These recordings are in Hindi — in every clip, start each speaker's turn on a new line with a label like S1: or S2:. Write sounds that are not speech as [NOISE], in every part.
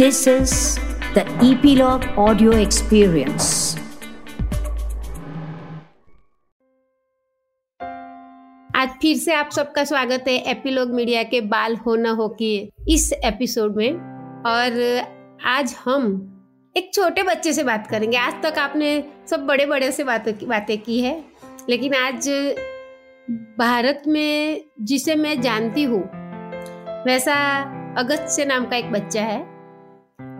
S1: This is the Epilogue Audio Experience.
S2: आज फिर से आप सबका स्वागत है एपिलॉग मीडिया के बाल हो न हो की इस एपिसोड में। और आज हम एक छोटे बच्चे से बात करेंगे। आज तक आपने सब बड़े बड़े से बातें बातें की है। लेकिन आज भारत में जिसे मैं जानती हूँ, वैसा अगस्त्य नाम का एक बच्चा है।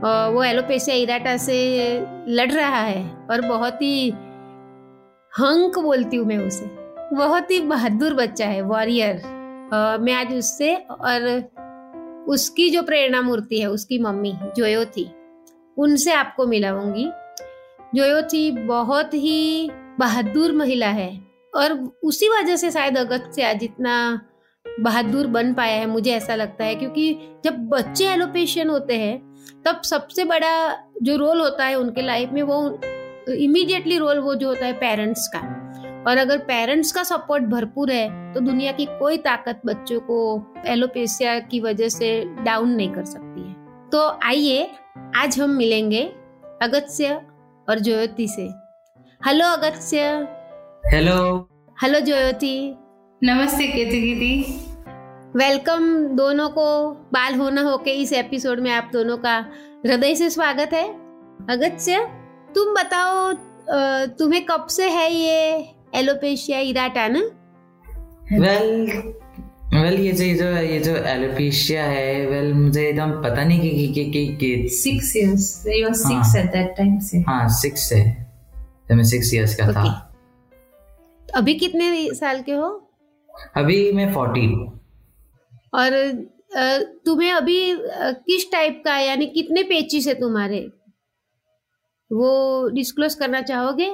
S2: वो एलोपेशिया इराटा से लड़ रहा है और बहुत ही हंक बोलती हूँ मैं उसे। बहुत ही बहादुर बच्चा है वॉरियर मैं आज उससे और उसकी जो प्रेरणा मूर्ति है, उसकी मम्मी जोयो थी उनसे आपको मिलाऊँगी। जोयो थी बहुत ही बहादुर महिला है और उसी वजह से शायद अगस्त से आज इतना बहादुर बन पाया है, मुझे ऐसा लगता है, क्योंकि जब बच्चे एलोपेशियन होते हैं तब सबसे बड़ा जो रोल होता है उनके लाइफ में वो इमीडिएटली रोल वो जो होता है पेरेंट्स का। और अगर पेरेंट्स का सपोर्ट भरपूर है तो दुनिया की कोई ताकत बच्चों को एलोपेशिया की वजह से डाउन नहीं कर सकती है। तो आइए आज हम मिलेंगे अगत्य और ज्योति से। Hello Agatya.
S3: Hello
S2: hello Jyoti.
S4: नमस्ते केतु दीदी।
S2: वेलकम दोनों को बाल होना हो के इस एपिसोड में आप दोनों का हृदय से स्वागत है। अगत्य तुम बताओ तुम्हें कब से है ये एलोपेशिया इराटा ना
S3: वेल वेल ये जो ये जो ये जो एलोपेशिया है वेल मुझे एकदम पता नहीं कि कि कि कि
S4: six years you six at that time से
S3: हाँ सिक्स है। जब मैं सिक्स इयर्स का था।
S2: अभी कितने साल के हो?
S3: अभी मैं फोर्टीन
S2: और तुम्हें अभी किस टाइप का है? यानी कितने पेचिस है तुम्हारे? वो डिस्क्लोज करना चाहोगे?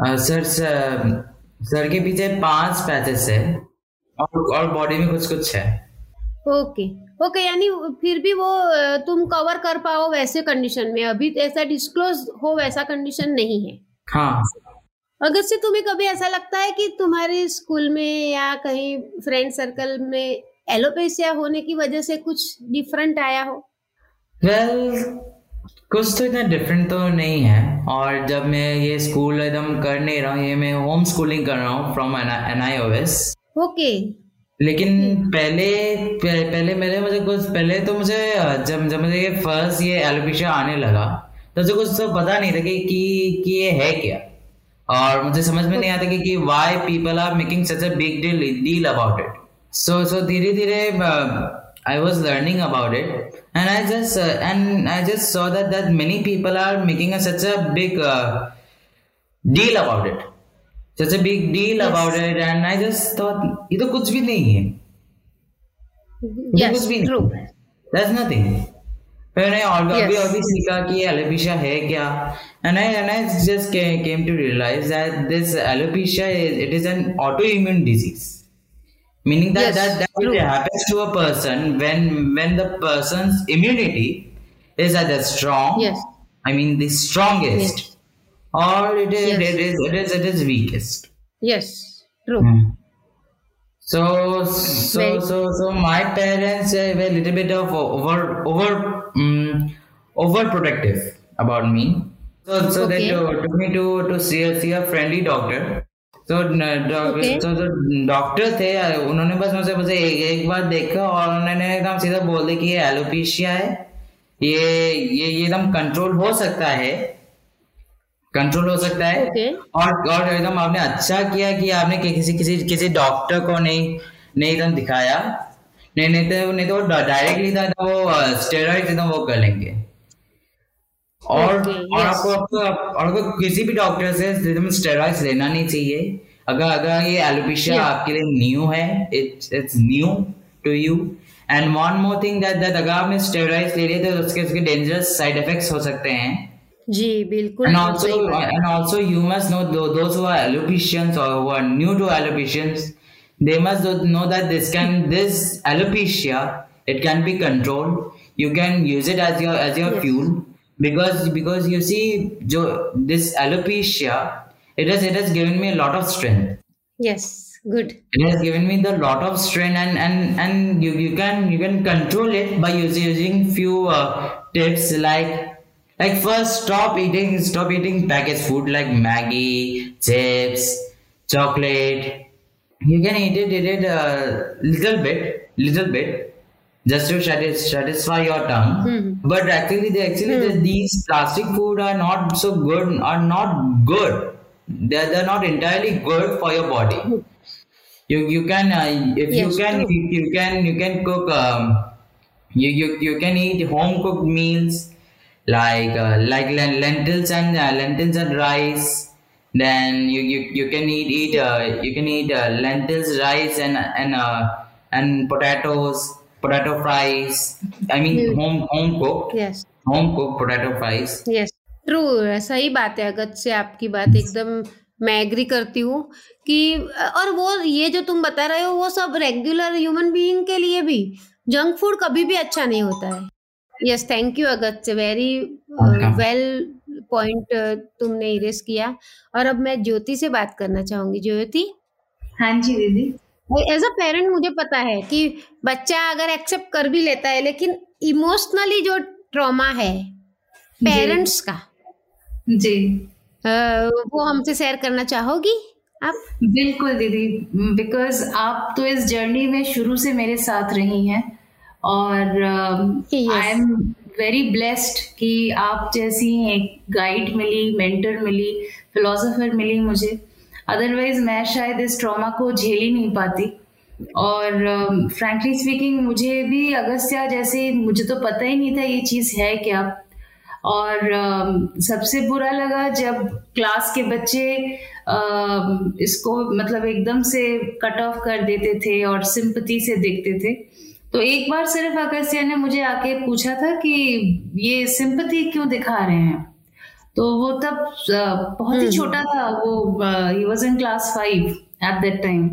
S3: आ, सर सर के पीछे पाँच पैचेस है और और बॉडी में कुछ कुछ है।
S2: ओके ओके यानी फिर भी वो तुम कवर कर पाओ वैसे कंडीशन में। अभी ऐसा डिस्क्लोज हो वैसा कंडीशन नहीं है।
S3: हाँ।
S2: अगर से तुम्हें कभी ऐसा लगता है कि तुम्हारे स्कूल में या कहीं फ्रेंड सर्कल में एलोपेशिया होने की वजह से कुछ डिफरेंट आया हो?
S3: वेल well, कुछ तो इतना डिफरेंट तो नहीं है। और जब मैं ये स्कूल एकदम कर नहीं रहा हूँ ये मैं होम स्कूलिंग कर रहा हूँ फ्रॉम एन आई
S2: ओके
S3: लेकिन पहले पहले मेरे मुझे कुछ पहले तो मुझे जब जब मुझे ये फ़र्स्ट ये एलोपेशिया आने लगा तो मुझे कुछ तो पता नहीं था कि कि, कि ये है क्या। और मुझे समझ में नहीं आता कि, कि why people are making such a big deal deal about it so so धीरे धीरे I was learning about it and I just uh, and I just saw that that many people are making a, such a big uh, deal about it such a big deal yes. about it and I just thought ये तो कुछ भी नहीं है
S2: yes, कुछ भी true. नहीं
S3: that's nothing मैंने और yes. भी और भी सीखा कि एलोपेशिया है क्या and I and I just came, came to realize that this alopecia is it is an autoimmune disease meaning that yes, that, that happens to a person when when the person's immunity is at the strong
S2: yes
S3: I mean the strongest yes. or it is, yes. it is it is it is weakest
S2: yes true
S3: hmm. So so Very so so my parents were a little bit of over over um, overprotective about me. So so okay. they took me to to see a, see a friendly doctor. तो okay. तो जो डॉक्टर थे उन्होंने बस मुझे मुझे एक, एक बार देखा और उन्होंने एकदम सीधा बोल दिया कि ये एलोपेशिया है। ये ये ये एकदम कंट्रोल हो सकता है। कंट्रोल हो सकता है।
S2: Okay.
S3: और और एकदम आपने अच्छा किया कि आपने किसी किसी किसी डॉक्टर को नहीं नहीं एकदम दिखाया। नहीं नहीं तो नहीं तो डायरेक्टली था तो वो स्टेरॉइड एकदम वो कर लेंगे। और आपको आपको किसी भी डॉक्टर से स्टेरॉइड लेना नहीं चाहिए। अगर अगर ये एलोपिशिया आपके लिए न्यू है it's it's new to you and one more thing that that अगर आप में ले रहे तो उसके उसके डेंजरस साइड इफेक्ट्स हो सकते हैं।
S2: जी बिल्कुल
S3: and also and also you must know those who are alopecians और who are new to alopecians they must know that this can this alopecia it can be controlled you can use it as your as your fuel because because you see jo, this alopecia it has it has given me a lot of strength.
S2: Yes good.
S3: It has given me the lot of strength and and and you, you can you can control it by using using few uh, tips like like first stop eating stop eating packaged food like maggie chips chocolate. You can eat it eat it a uh, little bit little bit just to satisfy your tongue.
S2: Hmm.
S3: but actually they actually the, these plastic food are not so good are not good. They're, they're not entirely good for your body. You you can uh, if
S2: Yes,
S3: you can you, you can you can cook um, you, you you can eat home cooked meals like uh, like lentils and uh, lentils and rice. Then you you, you can eat eat uh, you can eat uh, lentils rice and and uh, and potatoes potato fries i mean
S2: Hmm.
S3: home home cooked.
S2: Yes.
S3: Home cooked potato fries.
S2: Yes true सही बात है अगत से आपकी बात एकदम मैं एग्री करती हूँ कि और वो ये जो तुम बता रहे हो वो सब रेगुलर ह्यूमन बीइंग के लिए भी जंक फ़ूड कभी भी अच्छा नहीं होता है। यस थैंक यू अगत से वेरी वेल पॉइंट तुमने इरेज किया। और अब मैं ज्योति से बात करना चाहूँगी। ज्योति?
S4: हाँ जी दीदी।
S2: एज अ पेरेंट मुझे पता है कि बच्चा अगर एक्सेप्ट कर भी लेता है लेकिन इमोशनली जो ट्रॉमा है पेरेंट्स का
S4: जी।
S2: अ, वो हमसे शेयर करना चाहोगी आप?
S4: बिल्कुल दीदी बिकॉज़ आप तो इस जर्नी में शुरू से मेरे साथ रही हैं और आई एम वेरी ब्लेस्ड कि आप जैसी एक गाइड मिली मेंटर मिली फिलोसोफर मिली मुझे। अदरवाइज़ मैं शायद इस ट्रॉमा को झेल ही नहीं पाती। और फ्रैंकली स्पीकिंग मुझे भी अगस्त्या जैसे मुझे तो पता ही नहीं था ये चीज़ है क्या। और अम, सबसे बुरा लगा जब क्लास के बच्चे अम, इसको मतलब एकदम से कट ऑफ़ कर देते थे और सिंपति से देखते थे। तो एक बार सिर्फ़ अगस्त्या ने मुझे आके पूछा था कि ये सिंपति क्यों दिखा रहे हैं? तो वो तब बहुत ही छोटा था वो he was in class five at that time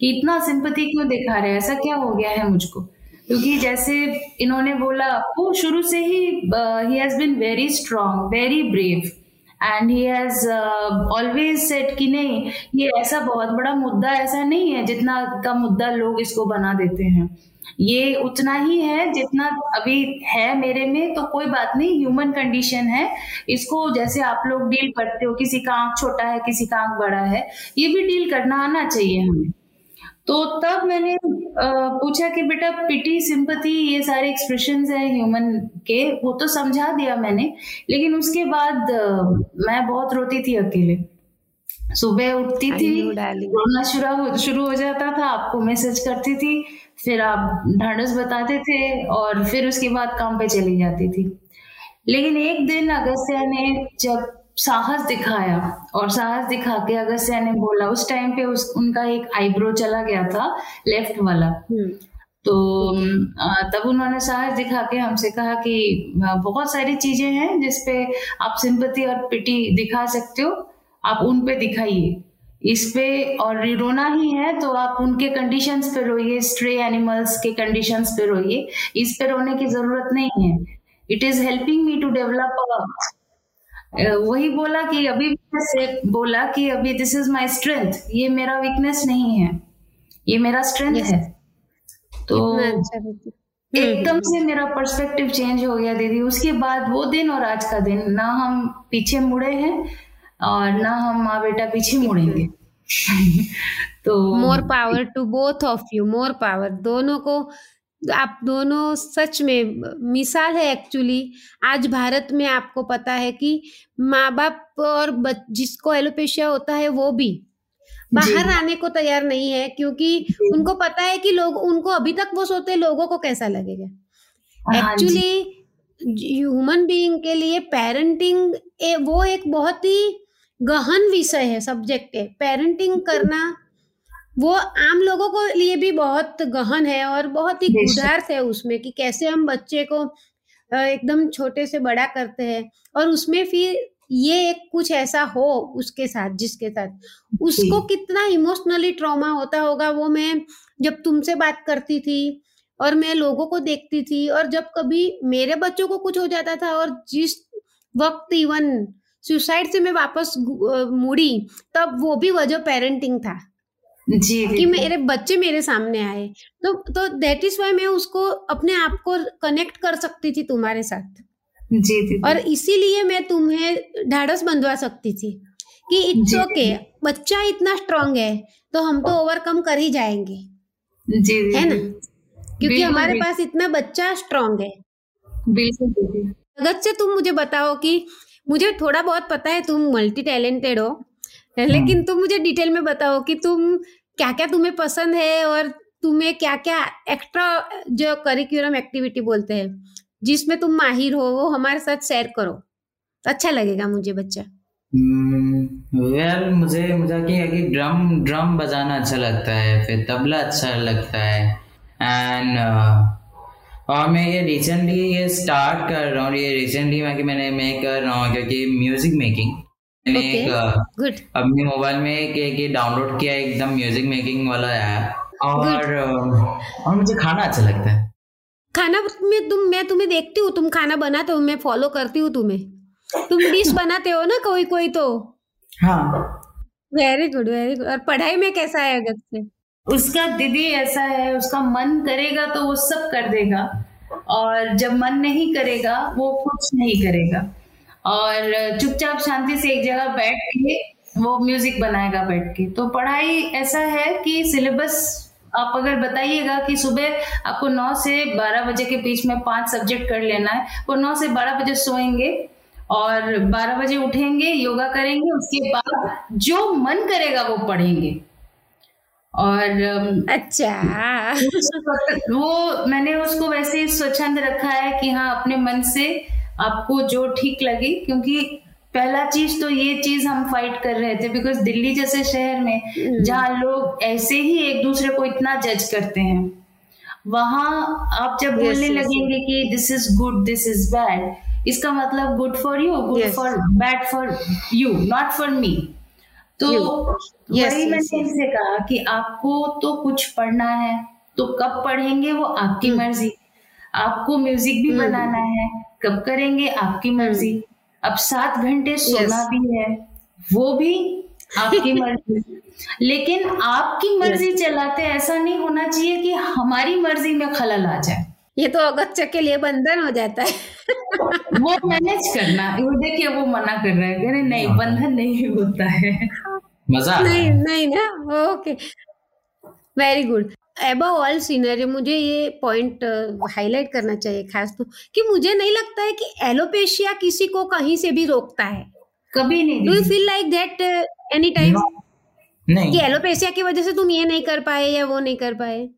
S4: कि इतना सिंपति क्यों दिखा रहे हैं? ऐसा क्या हो गया है मुझको? क्योंकि जैसे इन्होंने बोला वो शुरू से ही he has been very strong very brave and he has always said कि नहीं ये ऐसा बहुत बड़ा मुद्दा ऐसा नहीं है जितना का मुद्दा लोग इसको बना देते हैं। ये उतना ही है जितना अभी है मेरे में तो कोई बात नहीं ह्यूमन कंडीशन है। इसको जैसे आप लोग डील करते हो, किसी का आँख छोटा है, किसी का आँख बड़ा है, ये भी डील करना आना चाहिए हमें। तो तब मैंने पूछा कि बेटा पिटी सिंपति ये सारे एक्सप्रेशन हैं ह्यूमन के, वो तो समझा दिया मैंने, लेकिन उसके बाद मैं बहुत रोती थी अकेले। सुबह उठती थी रोना शुरू हो शुरू हो जाता था आपको मैसेज करती थी फिर आप ढांढस बताते थे और फिर उसके बाद काम पे चली जाती थी। लेकिन एक दिन अगस्त्या ने जब साहस दिखाया और साहस दिखा के अगस्त्या ने बोला उस टाइम पे उस उनका एक आईब्रो चला गया था लेफ़्ट वाला।
S2: हम्म,
S4: तो तब उन्होंने साहस दिखा के हमसे कहा कि बहुत सारी चीज़ें हैं जिसपे आप सिंपति और पिटी दिखा सकते हो आप उन पे दिखाइए। इस पे और रोना ही है तो आप उनके कंडीशंस पे रोइए स्ट्रे एनिमल्स के कंडीशंस पे रोइए। इस पे रोने की ज़रूरत नहीं है। It is helping me to develop वही बोला कि अभी से बोला कि अभी दिस इज़ माय स्ट्रेंथ ये मेरा वीकनेस नहीं है। ये मेरा स्ट्रेंथ
S2: Yes.
S4: है। तो
S2: अच्छा रहता है।
S4: एकदम से मेरा पर्सपेक्टिव चेंज हो गया दीदी। उसके बाद वो दिन और आज का दिन। ना हम पीछे मुड़े हैं और ना हम माँ बेटा पीछे मुड़ेंगे। [LAUGHS] तो
S2: more power to both of you more power दोनों को आप दोनों सच में मिसाल है एक्चुअली आज भारत में आपको पता है कि माँ बाप और जिसको एलोपेशिया होता है वो भी बाहर आने को तैयार नहीं है क्योंकि उनको पता है कि लोग उनको अभी तक वो सोते लोगों को कैसा लगेगा। एक्चुअली ह्यूमन बीइंग के लिए पेरेंटिंग ए, वो एक बहुत ही गहन विषय है सब्जेक्ट है। पेरेंटिंग करना वो आम लोगों को लिए भी बहुत गहन है और बहुत ही
S4: बेशक।
S2: है उसमें कि कैसे हम बच्चे को एकदम छोटे से बड़ा करते हैं और उसमें फिर ये एक कुछ ऐसा हो उसके साथ जिसके साथ। उसको कितना इमोशनली ट्रॉमा होता होगा वो मैं जब तुमसे बात करती थी और मैं लोगों को देखती थी और जब कभी मेरे बच्चों को कुछ हो जाता था और जिस वक्त इवन सुसाइड से मैं वापस मुड़ी तब वो भी वजह पेरेंटिंग था।
S4: जी
S2: कि मेरे बच्चे मेरे सामने आए। तो तो दैट इज़ वाई मैं उसको अपने आप को कनेक्ट कर सकती थी तुम्हारे साथ।
S4: जी दीदी
S2: और इसीलिए मैं तुम्हें ढाढ़स बंधवा सकती थी कि इट्स ओके
S4: जी।
S2: बच्चा इतना स्ट्रांग है तो हम तो ओवरकम कर ही जाएँगे।
S4: जी
S2: है ना? क्योंकि हमारे पास इतना बच्चा स्ट्रांग है।
S4: बिल्कुल
S2: अगत से तुम मुझे बताओ कि मुझे थोड़ा बहुत पता है तुम मल्टी टैलेंटेड हो लेकिन तुम मुझे डिटेल में बताओ कि तुम क्या क्या तुम्हें पसंद है और तुम्हें क्या क्या एक्स्ट्रा जो करिकुलम एक्टिविटी बोलते हैं जिसमें तुम माहिर हो वो हमारे साथ शेयर करो। तो अच्छा लगेगा मुझे बच्चा।
S3: वेल मुझे मुझे कि कि ड्रम ड्रम बजाना अच्छा लगता है फिर तबला अच्छा लगता है एंड और मैं ये रिसेंटली ये स्टार्ट कर रहा हूँ ये रिसेंटली मैं कि मैंने मैं कर रहा हूँ क्योंकि म्यूज़िक मेकिंग मैंने
S2: Okay.
S3: एक
S2: गुड
S3: अपने मोबाइल में एक एक डाउनलोड किया एकदम म्यूज़िक मेकिंग वाला ऐप और और मुझे खाना अच्छा लगता है।
S2: खाना में तुम मैं तुम्हें देखती हूँ तुम खाना बनाते हो मैं फॉलो करती हूँ तुम्हें। तुम डिश बनाते हो ना कोई कोई तो?
S3: हाँ।
S2: वेरी गुड वेरी गुड और पढ़ाई में कैसा है अगत से
S4: उसका दीदी ऐसा है, उसका मन करेगा तो वो सब कर देगा। और जब मन नहीं करेगा, वो कुछ नहीं करेगा। और चुपचाप शांति से एक जगह बैठ के वो म्यूज़िक बनाएगा बैठ के। तो पढ़ाई ऐसा है कि सिलेबस आप अगर बताइएगा कि सुबह आपको 9 से 12 बजे के बीच में पाँच सब्जेक्ट कर लेना है, वो 9 से 12 बजे सोएँगे और 12 बजे उठेंगे, योगा करेंगे, उसके बाद जो मन करेगा वो पढ़ेंगे। और
S2: अच्छा।
S4: वो मैंने उसको वैसे स्वच्छंद रखा है कि हाँ अपने मन से आपको जो ठीक लगे क्योंकि पहला चीज़ तो ये चीज़ हम फाइट कर रहे थे बिकॉज़ दिल्ली जैसे शहर में जहाँ लोग ऐसे ही एक दूसरे को इतना जज करते हैं वहाँ आप जब
S2: Yes,
S4: बोलने
S2: yes,
S4: लगेंगे कि this is good this is bad इसका मतलब good for you
S2: good
S4: for bad for you not for me तो. वही मैंने इनसे कहा कि आपको तो कुछ पढ़ना है तो कब पढ़ेंगे वो? आपकी
S2: हम्म।
S4: मर्ज़ी। आपको म्यूज़िक भी बनाना है कब करेंगे? आपकी मर्ज़ी। अब सात घंटे सोना भी है वो भी आपकी [LAUGHS] मर्ज़ी। लेकिन आपकी मर्ज़ी चलाते ऐसा नहीं होना चाहिए कि हमारी मर्ज़ी में खलल आ जाए।
S2: ये तो अगत्य के लिए बंधन हो जाता है।
S4: वो मैनेज करना। वो देखिए वो मना कर रहा है। नहीं बंधन नहीं होता है।
S3: मज़ा
S2: नहीं
S3: है।
S2: नहीं ना okay very good above all scenery मुझे ये पॉइंट हाईलाइट करना चाहिए खास तो कि मुझे नहीं लगता है कि एलोपेशिया किसी को कहीं से भी रोकता है।
S4: कभी नहीं
S2: do
S4: you
S2: feel like that any time कि एलोपेशिया की वजह से तुम ये नहीं कर पाए या वो नहीं कर पाए?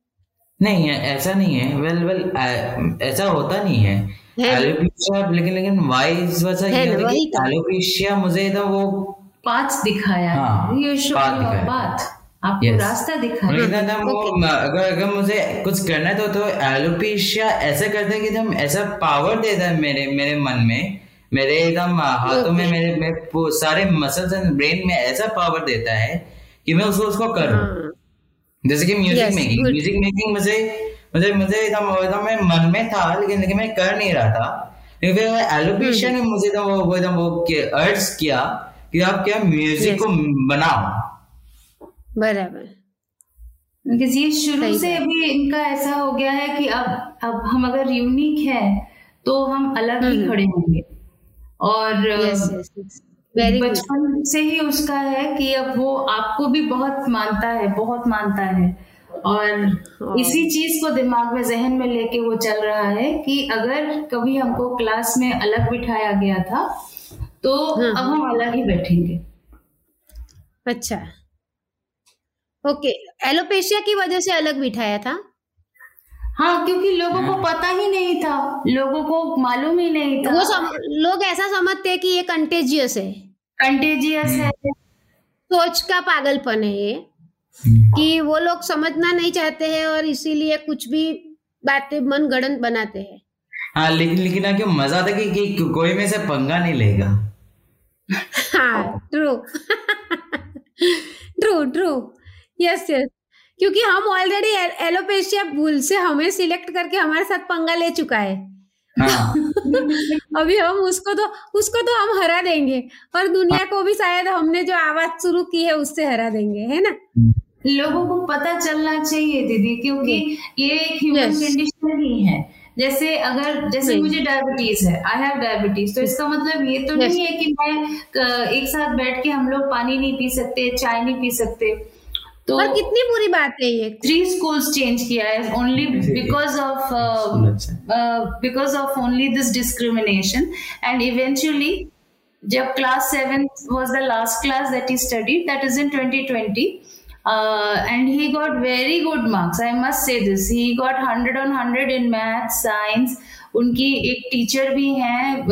S3: नहीं ऐसा नहीं है। वेल वेल ऐसा होता नहीं है। एलोपेशिया लेकिन लेकिन वाइस वैसा ये है कि
S2: तो।
S3: एलोपेशिया मुझे एकदम वो
S4: पाथ दिखाया
S3: हाँ,
S4: यू शो
S3: path
S4: पाथ आपको
S3: Yes.
S4: रास्ता दिखाया
S3: मुझे वो अगर अगर मुझे कुछ करना है तो तो एलोपेशिया ऐसा करता है कि एकदम ऐसा पावर देता है मेरे मेरे मन में। मेरे एकदम हाथों में मेरे में सारे मसल्स एंड ब्रेन में ऐसा पावर देता है कि मैं उसको उसको करूँ।
S2: हाँ,
S3: जैसे कि म्यूज़िक मेकिंग म्यूज़िक मेकिंग मुझे मुझे मुझे एकदम एकदम मैं मन में था लेकिन लेकिन मैं कर नहीं रहा था। लेकिन फिर एलोपेशिया ने मुझे एकदम वो एकदम वो अर्ज़ किया कि आप क्या म्यूज़िक
S2: Yes.
S3: को बनाओ।
S2: बराबर।
S4: बिकॉज़ ये शुरू से भी इनका ऐसा हो गया है कि अब अब हम अगर यूनिक है तो हम अलग ही
S2: हम्म।
S4: खड़े होंगे। और
S2: यस वेरी
S4: बचपन से ही उसका है कि अब वो आपको भी बहुत मानता है बहुत मानता है। और
S2: हाँ।
S4: इसी चीज़ को दिमाग में जहन में लेके वो चल रहा है कि अगर कभी हमको क्लास में अलग बिठाया गया था तो
S2: हाँ।
S4: अब हम अलग ही बैठेंगे।
S2: अच्छा। ओके एलोपेशिया की वजह से अलग बिठाया था?
S4: हाँ क्योंकि लोगों को पता ही नहीं था। लोगों को मालूम ही नहीं था।
S2: वो सम, लोग ऐसा समझते हैं कि ये कंटेजियस है।
S4: कंटेजियस है।
S2: सोच का पागलपन है ये कि वो लोग समझना नहीं चाहते हैं और इसीलिए कुछ भी बातें मन गढ़ंत बनाते हैं।
S3: हाँ लेकिन लेकिन मज़ा था कि, कि कोई में से पंगा नहीं लेगा।
S2: हाँ true true true yes yes क्योंकि हम ऑलरेडी एलोपेशिया भूल से हमें सिलेक्ट करके हमारे साथ पंगा ले चुका है।
S3: हाँ। [LAUGHS]
S2: अभी हम उसको तो उसको तो हम हरा देंगे। और दुनिया को भी शायद हमने जो आवाज़ शुरू की है उससे हरा देंगे है ना?
S4: लोगों को पता चलना चाहिए दीदी क्योंकि ये एक ह्यूमन कंडीशन ही है। जैसे अगर जैसे मुझे डायबिटीज़ है आई हैव डायबिटीज़ तो इसका मतलब ये तो नहीं है कि मैं एक साथ बैठ के हम लोग पानी नहीं पी सकते चाय नहीं पी सकते।
S2: तो और कितनी बुरी बात है ये?
S4: थ्री स्कूल्स चेंज किया है only because of because of only this discrimination and eventually जब class seven was the last class that he study that is in twenty twenty and he got very good marks I must say this he got hundred on hundred in math science उनकी एक टीचर भी हैं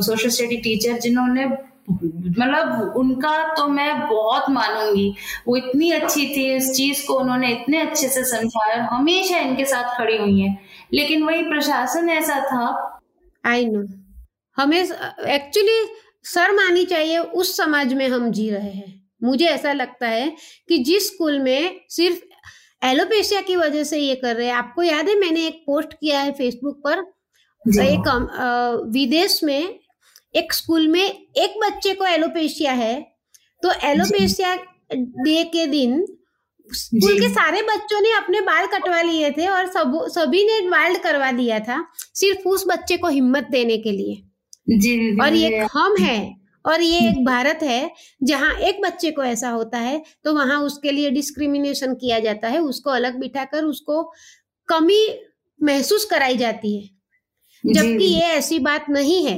S4: सोशल स्टडी टीचर जिन्होंने मतलब उनका तो मैं बहुत मानूँगी। वो इतनी अच्छी थी, इस चीज़ को उन्होंने इतने अच्छे से समझाया हमेशा इनके साथ खड़ी हुई है। लेकिन वही प्रशासन ऐसा था।
S2: आई नो हमें एक्चुअली शर्म आनी चाहिए, उस समाज में हम जी रहे हैं। मुझे ऐसा लगता है कि जिस स्कूल में सिर्फ़ एलोपेशिया की वजह से ये कर रहे हैं आपको याद है मैंने एक पोस्ट किया है फेसबुक पर? एक विदेश में एक स्कूल में एक बच्चे को एलोपेशिया है तो एलोपेशिया डे के दिन स्कूल के सारे बच्चों ने अपने बाल कटवा लिए थे और सब सभी ने वाइल्ड करवा दिया था सिर्फ़ उस बच्चे को हिम्मत देने के लिए। जी, और ये हम है। और ये एक भारत है जहाँ एक बच्चे को ऐसा होता है तो वहाँ उसके लिए डिस्क्रिमिनेशन किया जाता है उसको अलग बिठाकर उसको कमी महसूस कराई जाती है। जबकि ये ऐसी बात नहीं है।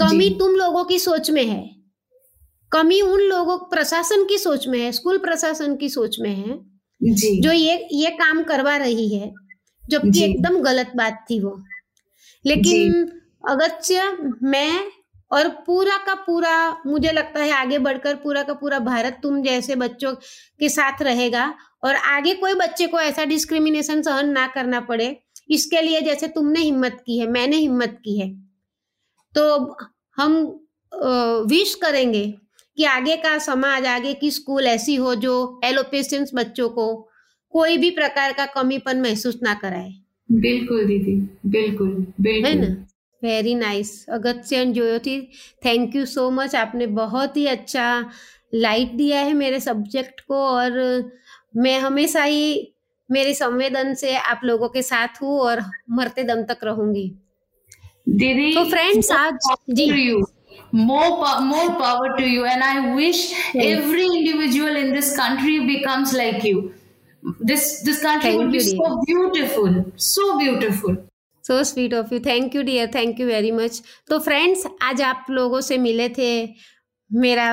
S2: कमी तुम लोगों की सोच में है। कमी उन लोगों प्रशासन की सोच में है स्कूल प्रशासन की सोच में है जी। जो ये ये काम करवा रही है जबकि एकदम गलत बात थी वो। लेकिन अगत्य मैं और पूरा का पूरा मुझे लगता है आगे बढ़कर पूरा का पूरा भारत तुम जैसे बच्चों के साथ रहेगा और आगे कोई बच्चे को ऐसा डिस्क्रिमिनेशन सहन ना करना पड़े। इसके लिए जैसे तुमने हिम्मत की है मैंने हिम्मत की है। तो हम विश करेंगे कि आगे का समाज आगे की स्कूल ऐसी हो जो एलोपेशियंस बच्चों को कोई भी प्रकार का कमीपन महसूस ना कराए।
S4: बिल्कुल दीदी बिल्कुल बिल्कुल है ना?
S2: Very nice Agatya and Joyoti thank you so much आपने बहुत ही अच्छा लाइट दिया है मेरे सब्जेक्ट को और मैं हमेशा ही मेरे संवेदन से आप लोगों के साथ हूँ और मरते दम तक रहूँगी
S4: दीदी
S2: तो फ्रेंड्स आज जी
S4: more more power to you and i wish yes. every individual in this country becomes like you this this country Thank would be so beautiful so beautiful
S2: so sweet of you thank you dear thank you very much तो फ्रेंड्स आज आप लोगों से मिले थे मेरा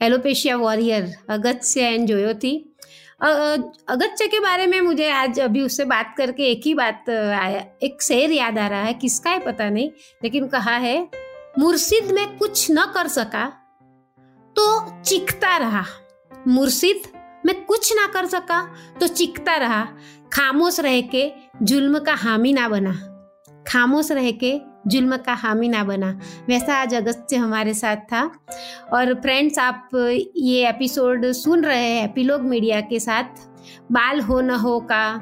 S2: एलोपेशिया वॉरियर अगत्य एंड जोयो थी अगत्य के बारे में मुझे आज अभी उससे बात करके एक ही बात आया एक शेर याद आ रहा है। किसका है पता नहीं, लेकिन कहा है, मुर्शिद में कुछ न कर सका तो चिखता रहा। मुर्शिद में कुछ ना कर सका तो चिखता रहा। खामोश रह के जुल्म का हामी ना बना। खामोश रह के जुल्म का हामी ना बना। वैसा आज अगस्त से हमारे साथ था। और फ्रेंड्स आप ये एपिसोड सुन रहे हैं एपिलोग मीडिया के साथ। बाल हो न हो का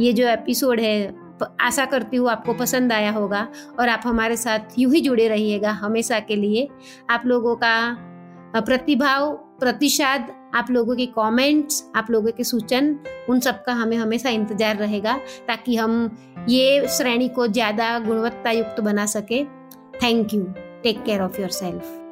S2: ये जो एपिसोड है, आशा करती हूँ आपको पसंद आया होगा और आप हमारे साथ यूँ ही जुड़े रहिएगा हमेशा के लिए। आप लोगों का प्रतिभाव प्रतिशत आप लोगों के कमेंट्स आप लोगों के सूचन, उन सब का हमें हमेशा इंतज़ार रहेगा ताकि हम ये श्रेणी को ज़्यादा गुणवत्ता युक्त बना सके। Thank you take care of yourself